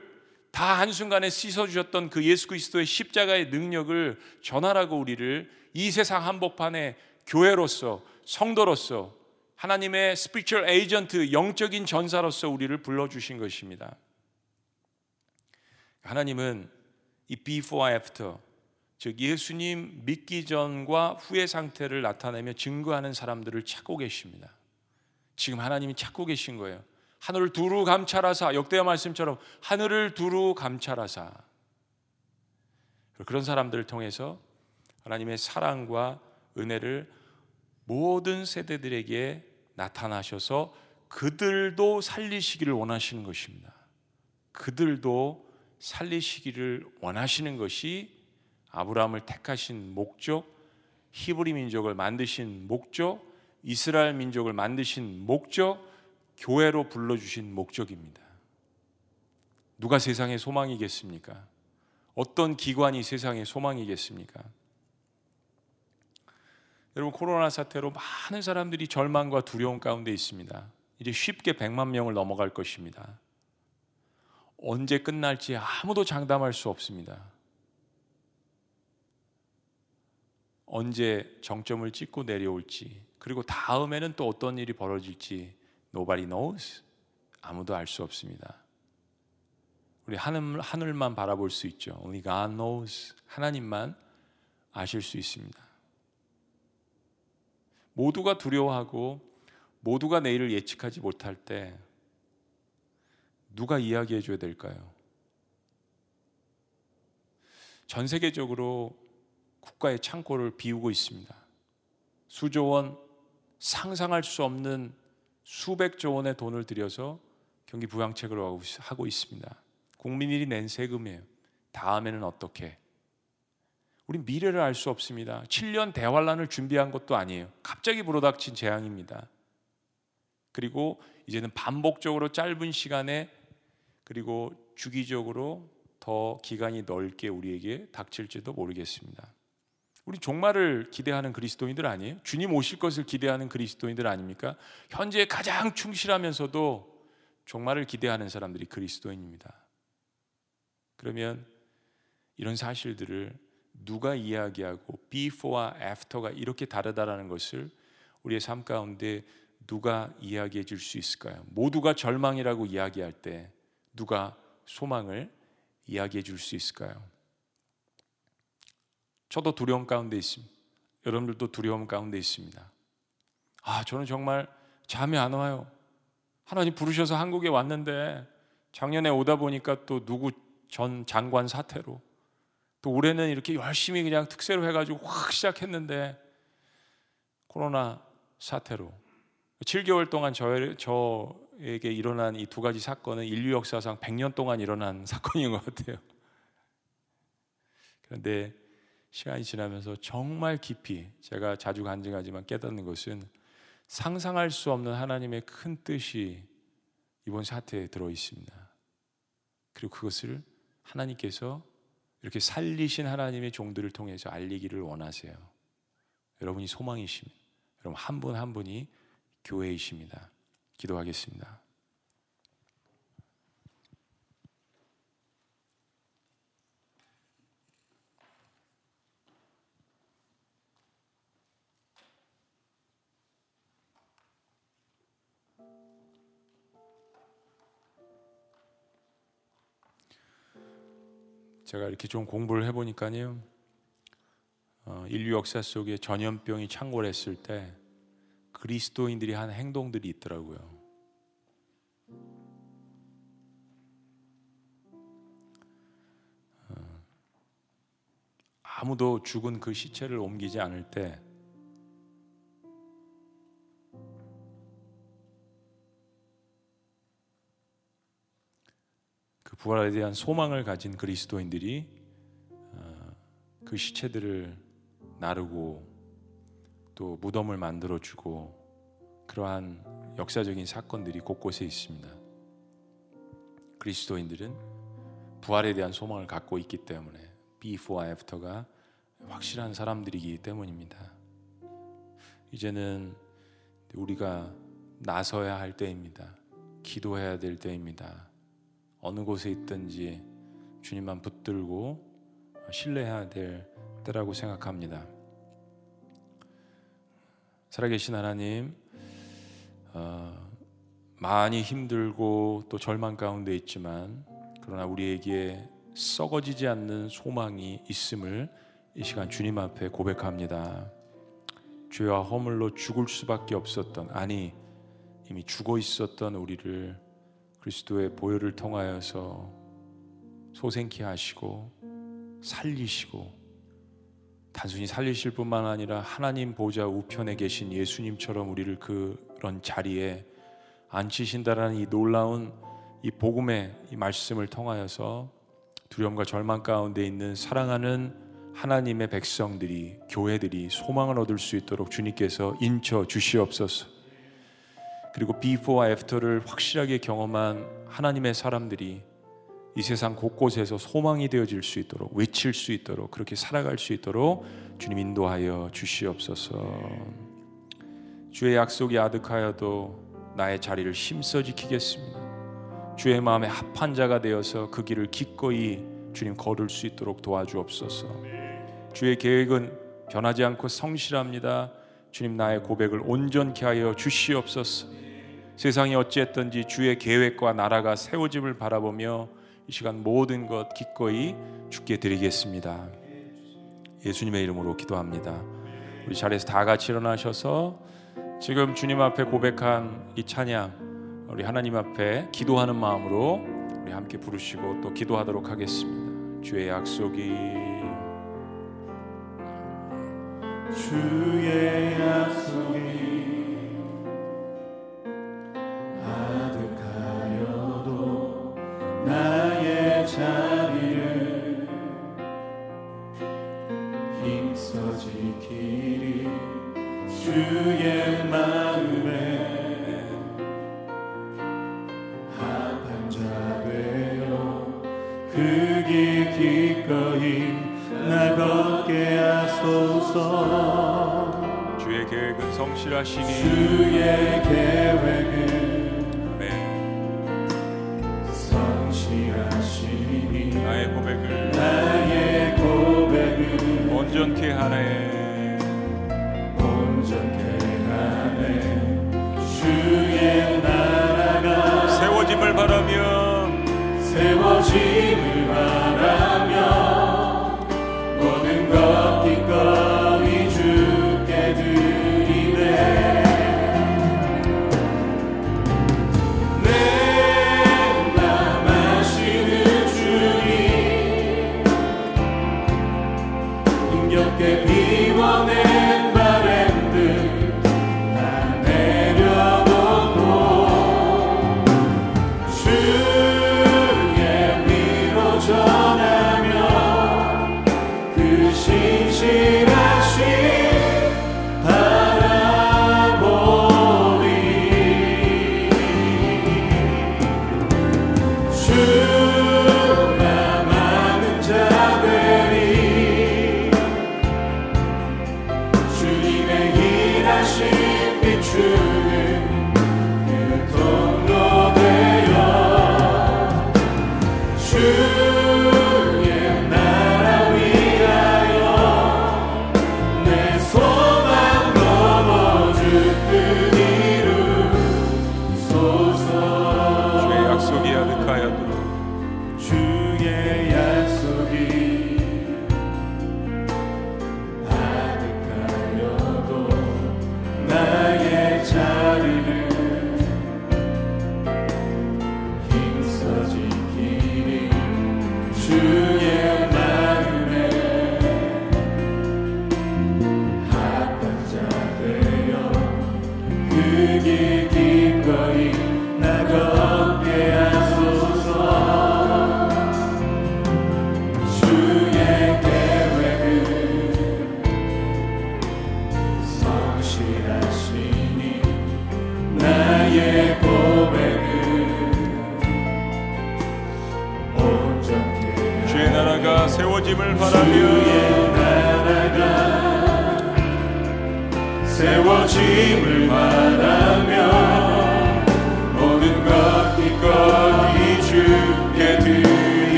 다 한순간에 씻어주셨던 그 예수 그리스도의 십자가의 능력을 전하라고 우리를 이 세상 한복판에 교회로서 성도로서 하나님의 spiritual agent 영적인 전사로서 우리를 불러주신 것입니다. 하나님은 이 before after 즉 예수님 믿기 전과 후의 상태를 나타내며 증거하는 사람들을 찾고 계십니다. 지금 하나님이 찾고 계신 거예요. 하늘을 두루 감찰하사 역대의 말씀처럼 하늘을 두루 감찰하사 그런 사람들을 통해서 하나님의 사랑과 은혜를 모든 세대들에게 나타나셔서 그들도 살리시기를 원하시는 것입니다. 그들도 살리시기를 원하시는 것이 아브라함을 택하신 목적, 히브리 민족을 만드신 목적, 이스라엘 민족을 만드신 목적, 교회로 불러주신 목적입니다. 누가 세상의 소망이겠습니까? 어떤 기관이 세상의 소망이겠습니까? 여러분 코로나 사태로 많은 사람들이 절망과 두려움 가운데 있습니다. 이제 쉽게 100만 명을 넘어갈 것입니다. 언제 끝날지 아무도 장담할 수 없습니다. 언제 정점을 찍고 내려올지 그리고 다음에는 또 어떤 일이 벌어질지 nobody knows 아무도 알 수 없습니다. 우리 하늘, 하늘만 바라볼 수 있죠. Only God knows 하나님만 아실 수 있습니다. 모두가 두려워하고 모두가 내일을 예측하지 못할 때 누가 이야기해 줘야 될까요? 전 세계적으로 국가의 창고를 비우고 있습니다. 수조 원 상상할 수 없는 수백조 원의 돈을 들여서 경기 부양책을 하고 있습니다. 국민들이 낸 세금이에요. 다음에는 어떻게? 우리 미래를 알 수 없습니다. 7년 대환란을 준비한 것도 아니에요. 갑자기 불어닥친 재앙입니다. 그리고 이제는 반복적으로 짧은 시간에 그리고 주기적으로 더 기간이 넓게 우리에게 닥칠지도 모르겠습니다. 우리 종말을 기대하는 그리스도인들 아니에요? 주님 오실 것을 기대하는 그리스도인들 아닙니까? 현재 가장 충실하면서도 종말을 기대하는 사람들이 그리스도인입니다. 그러면 이런 사실들을 누가 이야기하고 before와 after가 이렇게 다르다라는 것을 우리의 삶 가운데 누가 이야기해 줄 수 있을까요? 모두가 절망이라고 이야기할 때 누가 소망을 이야기해 줄 수 있을까요? 저도 두려움 가운데 있습니다. 여러분들도 두려움 가운데 있습니다. 아, 저는 정말 잠이 안 와요. 하나님 부르셔서 한국에 왔는데 작년에 오다 보니까 또 누구 전 장관 사태로 또 올해는 이렇게 열심히 그냥 특세로 해가지고 확 시작했는데 코로나 사태로 7개월 동안 저, 저에게 일어난 이 두 가지 사건은 인류 역사상 100년 동안 일어난 <laughs> 사건인 것 같아요. 그런데 시간이 지나면서 정말 깊이 제가 자주 간증하지만 깨닫는 것은 상상할 수 없는 하나님의 큰 뜻이 이번 사태에 들어 있습니다. 그리고 그것을 하나님께서 이렇게 살리신 하나님의 종들을 통해서 알리기를 원하세요. 여러분이 소망이십니다. 여러분 한 분한 한 분이 교회이십니다. 기도하겠습니다. 제가 이렇게 좀 공부를 해보니까요, 어, 인류 역사 속에 전염병이 창궐했을 때 그리스도인들이 한 행동들이 있더라고요. 어, 아무도 죽은 그 시체를 옮기지 않을 때 부활에 대한 소망을 가진 그리스도인들이 어, 그 시체들을 나르고 또 무덤을 만들어 주고 그러한 역사적인 사건들이 곳곳에 있습니다. 그리스도인들은 부활에 대한 소망을 갖고 있기 때문에 before after가 확실한 사람들이기 때문입니다. 이제는 우리가 나서야 할 때입니다. 기도해야 될 때입니다. 어느 곳에 있든지 주님만 붙들고 신뢰해야 될 때라고 생각합니다. 살아계신 하나님, 어, 많이 힘들고 또 절망 가운데 있지만 그러나 우리에게 썩어지지 않는 소망이 있음을 이 시간 주님 앞에 고백합니다. 죄와 허물로 죽을 수밖에 없었던 아니 이미 죽어 있었던 우리를 그리스도의 보혈을 통하여서 소생케 하시고 살리시고 단순히 살리실 뿐만 아니라 하나님 보좌 우편에 계신 예수님처럼 우리를 그런 자리에 앉히신다라는 이 놀라운 이 복음의 이 말씀을 통하여서 두려움과 절망 가운데 있는 사랑하는 하나님의 백성들이 교회들이 소망을 얻을 수 있도록 주님께서 인쳐 주시옵소서. 그리고 비포와 애프터를 확실하게 경험한 하나님의 사람들이 이 세상 곳곳에서 소망이 되어질 수 있도록 외칠 수 있도록 그렇게 살아갈 수 있도록 주님 인도하여 주시옵소서. 주의 약속이 아득하여도 나의 자리를 힘써 지키겠습니다. 주의 마음에 합한 자가 되어서 그 길을 기꺼이 주님 걸을 수 있도록 도와주옵소서. 주의 계획은 변하지 않고 성실합니다. 주님 나의 고백을 온전케 하여 주시옵소서. 세상이 어찌했든지 주의 계획과 나라가 세워짐을 바라보며 이 시간 모든 것 기꺼이 죽게 드리겠습니다. 예수님의 이름으로 기도합니다. 우리 자리에서 다 같이 일어나셔서 지금 주님 앞에 고백한 이 찬양 우리 하나님 앞에 기도하는 마음으로 우리 함께 부르시고 또 기도하도록 하겠습니다. 주의 약속이 주의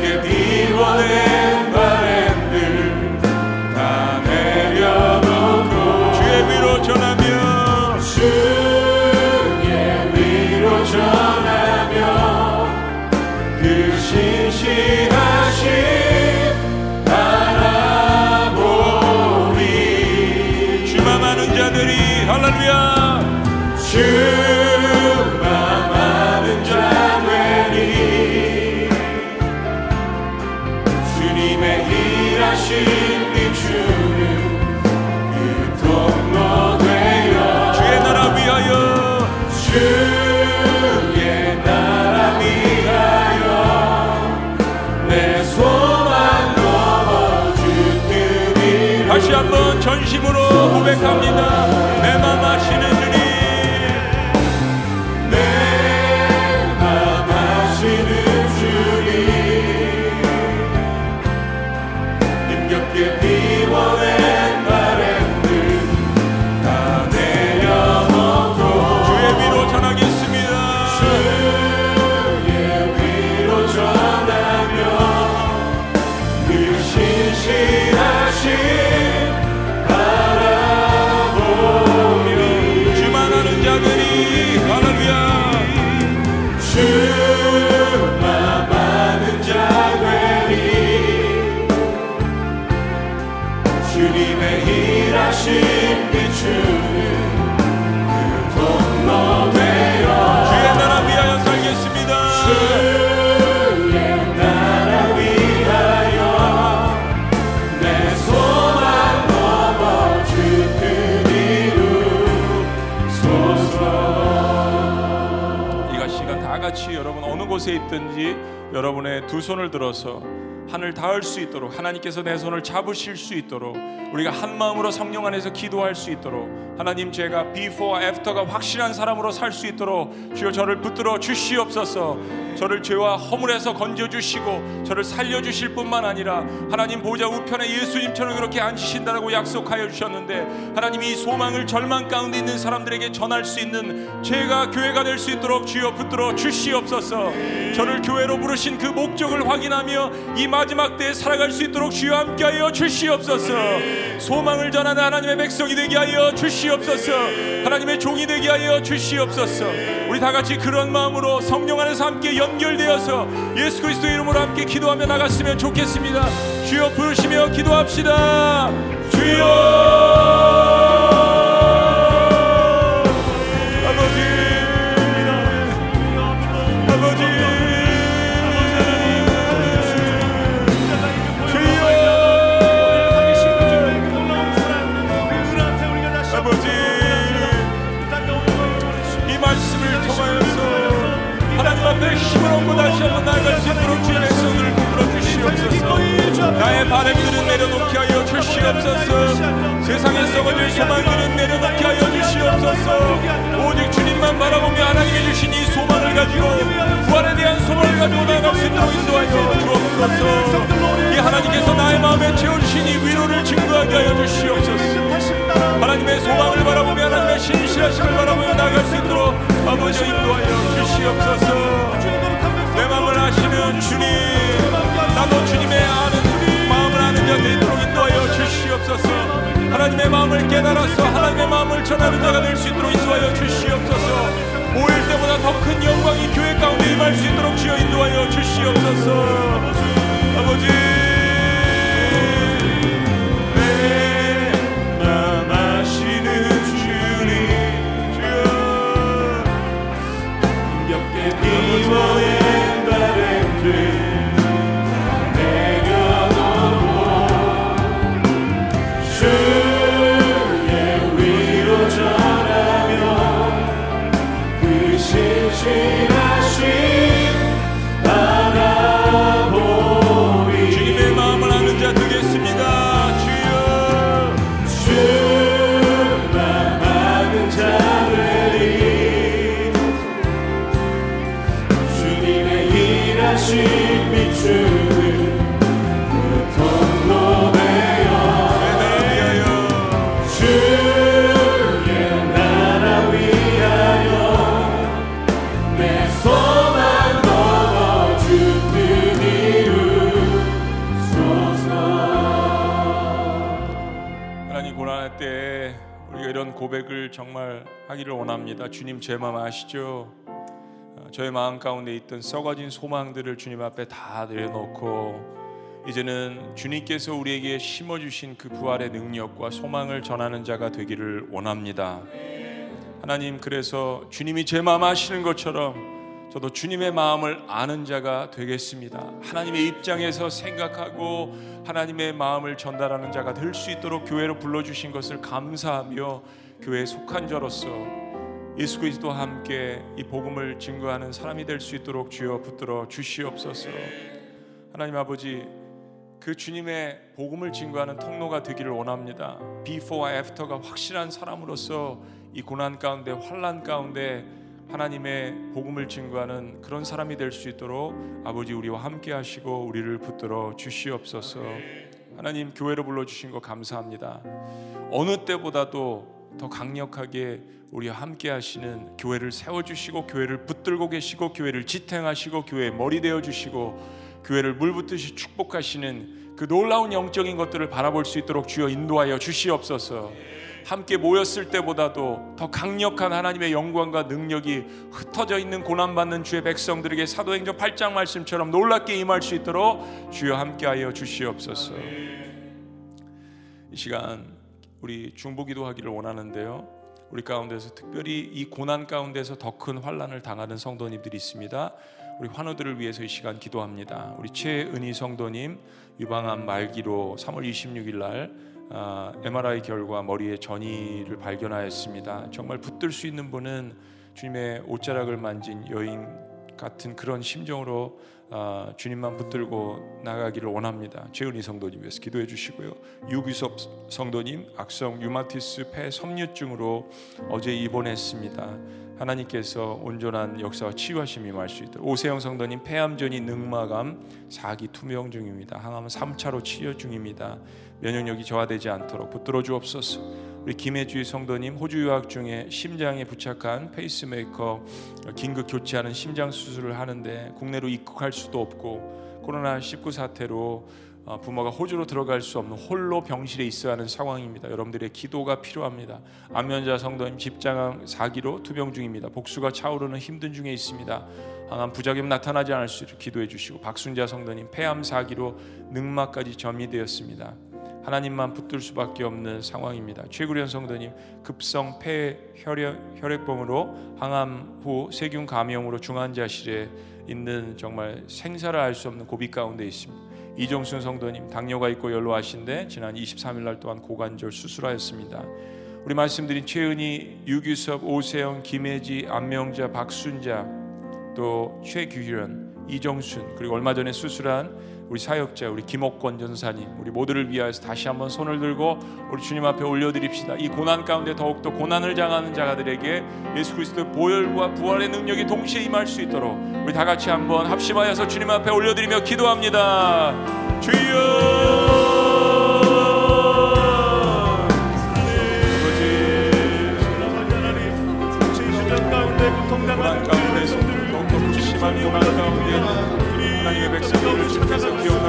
힘 전 여러분 어느 곳에 있든지 여러분의 두 손을 들어서 하늘 닿을 수 있도록 하나님께서 내 손을 잡으실 수 있도록 우리가 한 마음으로 성령 안에서 기도할 수 있도록 하나님 제가 before after가 확실한 사람으로 살 수 있도록 주여 저를 붙들어 주시옵소서. 저를 죄와 허물에서 건져 주시고 저를 살려 주실 뿐만 아니라 하나님 보좌 우편에 예수님처럼 그렇게 앉으신다라고 약속하여 주셨는데 하나님 이 소망을 절망 가운데 있는 사람들에게 전할 수 있는 제가 교회가 될 수 있도록 주여 붙들어 주시옵소서. 저를 교회로 부르신 그 목적을 확인하며 이 마지막 때에 살아갈 수 있도록 주여 함께하여 주시옵소서. 소망을 전하는 하나님의 백성이 되게 하여 주시옵소서. 하나님의 종이 되게 하여 주시옵소서. 우리 다 같이 그런 마음으로 성령 안에서 함께 연결되어서 예수 그리스도의 이름으로 함께 기도하며 나갔으면 좋겠습니다. 주여 부르시며 기도합시다. 주여 바람들은 내려놓게 하여 주시옵소서. 세상에 썩어질 소망들은 내려놓게 하여 주시옵소서. 오직 주님만 바라보며 하나님이 주신 이 소망을 가지고 부활에 대한 소망을 가지고 나아갈 수 있도록 인도하여 주옵소서. 이 하나님께서 나의 마음에 채워주신 이 위로를 증거하게 하여 주시옵소서. 하나님의 소망을 바라보며 하나님의 신실하심을 바라보며 나아갈 수 있도록 아버지 인도하여 주시옵소서. 내 마음을 아시는 주님 나도 주님의 아는 되도록 인도하여 주시옵소서. 하나님의 마음을 깨달아서 하나님의 마음을 전하는 자가 될 수 있도록 인도하여 주시옵소서. 모일 때보다 더 큰 영광이 교회 가운데 임할 수 있도록 주여 인도하여 주시옵소서. 아버지 아시는 주님 주여 힘겹게 비워낸 정말 하기를 원합니다. 주님 제 마음 아시죠? 어, 저의 마음 가운데 있던 썩어진 소망들을 주님 앞에 다 내려놓고 이제는 주님께서 우리에게 심어주신 그 부활의 능력과 소망을 전하는 자가 되기를 원합니다. 하나님 그래서 주님이 제 마음 아시는 것처럼 저도 주님의 마음을 아는 자가 되겠습니다. 하나님의 입장에서 생각하고 하나님의 마음을 전달하는 자가 될 수 있도록 교회로 불러주신 것을 감사하며 교회에 속한 자로서 예수 그리스도와 함께 이 복음을 증거하는 사람이 될 수 있도록 주여 붙들어 주시옵소서. 하나님 아버지 그 주님의 복음을 증거하는 통로가 되기를 원합니다. Before와 After가 확실한 사람으로서 이 고난 가운데 환란 가운데 하나님의 복음을 증거하는 그런 사람이 될 수 있도록 아버지 우리와 함께 하시고 우리를 붙들어 주시옵소서. 하나님 교회로 불러 주신 거 감사합니다. 어느 때보다도 더 강력하게 우리와 함께 하시는 교회를 세워 주시고 교회를 붙들고 계시고 교회를 지탱하시고 교회의 머리 되어 주시고 교회를 물붓듯이 축복하시는 그 놀라운 영적인 것들을 바라볼 수 있도록 주여 인도하여 주시옵소서. 함께 모였을 때보다도 더 강력한 하나님의 영광과 능력이 흩어져 있는 고난받는 주의 백성들에게 사도행전 8장 말씀처럼 놀랍게 임할 수 있도록 주여 함께하여 주시옵소서. 이 시간 우리 중보기도 하기를 원하는데요. 우리 가운데서 특별히 이 고난 가운데서 더 큰 환란을 당하는 성도님들이 있습니다. 우리 환우들을 위해서 이 시간 기도합니다. 우리 최은희 성도님 유방암 말기로 3월 26일 날 아, MRI 결과 머리에 전이를 발견하였습니다. 정말 붙들 수 있는 분은 주님의 옷자락을 만진 여인 같은 그런 심정으로 아, 주님만 붙들고 나가기를 원합니다. 최은희 성도님 위해서 기도해 주시고요. 유규섭 성도님 악성 류마티스 폐 섬유증으로 어제 입원했습니다. 하나님께서 온전한 역사와 치유하심이 임할 수 있도록 오세영 성도님 폐암 전이 늑막암 4기 투병 중입니다. 항암 3차로 치료 중입니다. 면역력이 저하되지 않도록 붙들어 주옵소서. 우리 김혜주의 성도님 호주 유학 중에 심장에 부착한 페이스메이커 긴급 교체하는 심장 수술을 하는데 국내로 입국할 수도 없고 코로나 19 사태로 어, 부모가 호주로 들어갈 수 없는 홀로 병실에 있어야 하는 상황입니다. 여러분들의 기도가 필요합니다. 안면자 성도님 집장암 4기로 투병 중입니다. 복수가 차오르는 힘든 중에 있습니다. 항암 부작용 나타나지 않을 수 있도록 기도해 주시고 박순자 성도님 폐암 4기로 늑막까지 점이 되었습니다. 하나님만 붙들 수밖에 없는 상황입니다. 최구련 성도님 급성 폐 혈액 혈액병으로 항암 후 세균 감염으로 중환자실에 있는 정말 생사를 알 수 없는 고비 가운데 있습니다. 이종순 성도님 당뇨가 있고 연로하신데 지난 23일 날 또한 고관절 수술하였습니다. 우리 말씀드린 최은희, 유규섭, 오세영, 김혜지, 안명자, 박순자, 또 최규현, 이정순 그리고 얼마 전에 수술한 우리 사역자 우리 김옥권 전사님 우리 모두를 위하여서 다시 한번 손을 들고 우리 주님 앞에 올려드립시다. 이 고난 가운데 더욱더 고난을 당하는 자들에게 예수 그리스도의 보혈과 부활의 능력이 동시에 임할 수 있도록 우리 다 같이 한번 합심하여서 주님 앞에 올려드리며 기도합니다. 주여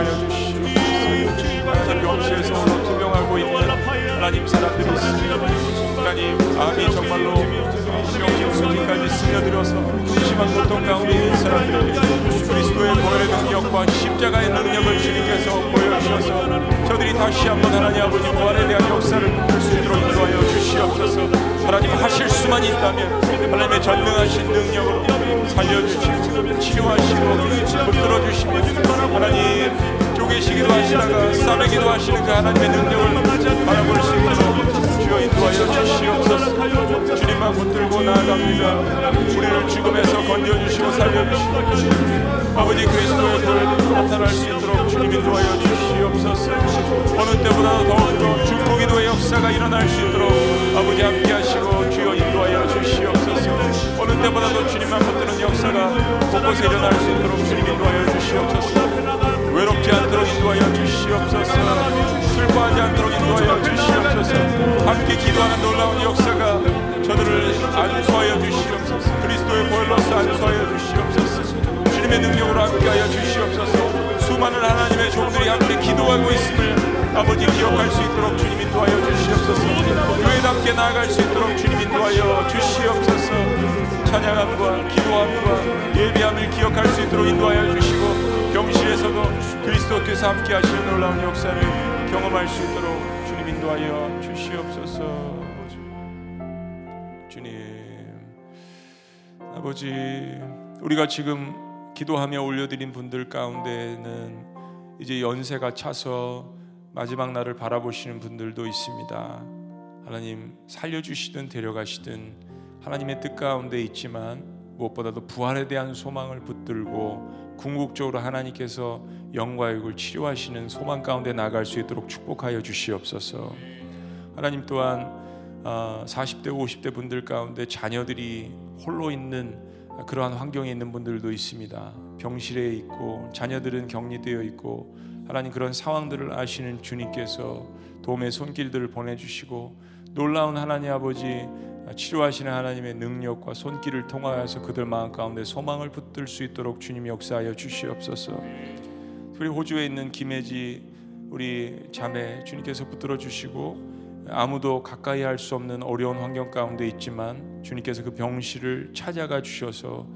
기억하여 주시옵소서 병실에서 투병하고 있는 하나님 사람들이 있습니다 하나님 암이 정말로 수지까지 스며들어서 심한 고통 가운데 있는 사람들에게 그리스도의 보혈의 능력과 십자가의 능력을 주님께서 보여주셔서 저들이 다시 한번 하나님 아버지 부활에 대한 역사를 볼 수 있도록 인도하여 주시옵소서 하나님 하실 수만 있다면 하나님의 전능하신 능력으로 살려주시고 치료하시고 붙들어 주시며 하나님 쪼개시기도 하시다가 싸매기도 하시는 그 하나님의 능력을 바라볼 수 있도록 주여 인도하여 주시옵소서. 주님만 붙들고 나아갑니다. 우리를 죽음에서 건져주시고 살려주시고 아버지 그리스도의 보혈이 나타날 수 있도록 주님 인도하여 주시옵소서. 어느 때보다 더욱더 중보 기도의 역사가 일어날 수 있도록 아버지 함께 하시고 주여 인도하여 주시옵소서. 어느 때보다도 주님만 붙드는 역사가 곳곳에 일어날 수 있도록 주님 인도하여 주시옵소서 외롭지 않도록 인도하여 주시옵소서. 슬퍼하지 않도록 인도하여 주시옵소서. 함께 기도하는 놀라운 역사가 저들을 안수하여 주시옵소서. 그리스도의 보혈로서 안수하여 주시옵소서. 주님의 능력으로 함께하여 주시옵소서. 수많은 하나님의 종들이 함께 기도하고 있음을 아버지 기억할 수 있도록 주님 인도하여 주시옵소서. 교회답게 나아갈 수 있도록 주님 인도하여 주시옵소서 찬양함과 기도함과 예비함을 기억할 수 있도록 인도하여 주시고 병실에서도 그리스도께서 함께 하시는 놀라운 역사를 경험할 수 있도록 주님 인도하여 주시옵소서 주님 아버지 우리가 지금 기도하며 올려드린 분들 가운데는 이제 연세가 차서 마지막 날을 바라보시는 분들도 있습니다. 하나님 살려주시든 데려가시든 하나님의 뜻 가운데 있지만 무엇보다도 부활에 대한 소망을 붙들고 궁극적으로 하나님께서 영과 육을 치료하시는 소망 가운데 나갈 수 있도록 축복하여 주시옵소서. 하나님 또한 40대, 아, 50대 분들 가운데 자녀들이 홀로 있는 그러한 환경에 있는 분들도 있습니다. 병실에 있고 자녀들은 격리되어 있고 하나님 그런 상황들을 아시는 주님께서 도움의 손길들을 보내주시고 놀라운 하나님 아버지 치료하시는 하나님의 능력과 손길을 통하여서 그들 마음 가운데 소망을 붙들 수 있도록 주님 역사하여 주시옵소서. 우리 호주에 있는 김혜지 우리 자매 주님께서 붙들어 주시고 아무도 가까이 할 수 없는 어려운 환경 가운데 있지만 주님께서 그 병실을 찾아가 주셔서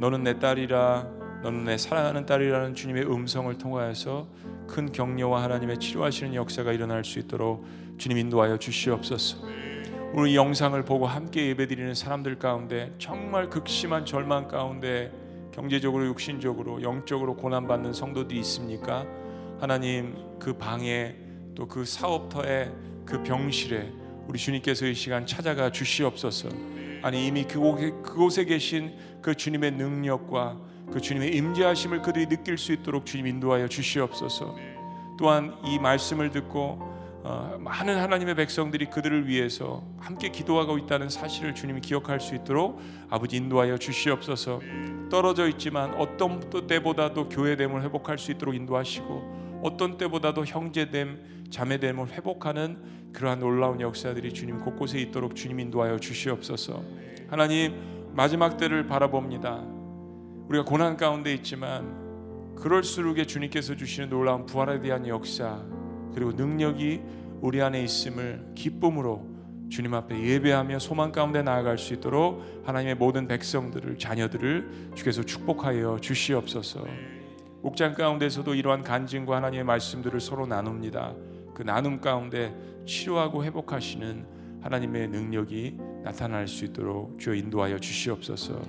너는 내 딸이라 너는 내 사랑하는 딸이라는 주님의 음성을 통하여서 큰 격려와 하나님의 치료하시는 역사가 일어날 수 있도록 주님 인도하여 주시옵소서. 오늘 이 영상을 보고 함께 예배드리는 사람들 가운데 정말 극심한 절망 가운데 경제적으로 육신적으로 영적으로 고난받는 성도들이 있습니까? 하나님 그 방에 또 그 사업터에 그 병실에 우리 주님께서 이 시간 찾아가 주시옵소서. 아니 이미 그곳에, 그곳에 계신 그 주님의 능력과 그 주님의 임재하심을 그들이 느낄 수 있도록 주님 인도하여 주시옵소서. 또한 이 말씀을 듣고 어, 많은 하나님의 백성들이 그들을 위해서 함께 기도하고 있다는 사실을 주님이 기억할 수 있도록 아버지 인도하여 주시옵소서. 떨어져 있지만 어떤 때보다도 교회됨을 회복할 수 있도록 인도하시고 어떤 때보다도 형제됨 자매됨을 회복하는 그러한 놀라운 역사들이 주님 곳곳에 있도록 주님 인도하여 주시옵소서. 하나님 마지막 때를 바라봅니다. 우리가 고난 가운데 있지만 그럴수록에 주님께서 주시는 놀라운 부활에 대한 역사 그리고 능력이 우리 안에 있음을 기쁨으로 주님 앞에 예배하며 소망 가운데 나아갈 수 있도록 하나님의 모든 백성들을 자녀들을 주께서 축복하여 주시옵소서. 목장 가운데서도 이러한 간증과 하나님의 말씀들을 서로 나눕니다. 그 나눔 가운데 치료하고 회복하시는 하나님의 능력이 나타날 수 있도록 주여 인도하여 주시옵소서.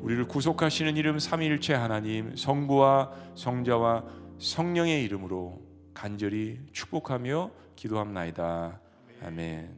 우리를 구속하시는 이름 삼위일체 하나님 성부와 성자와 성령의 이름으로 간절히 축복하며 기도합나이다. 아멘.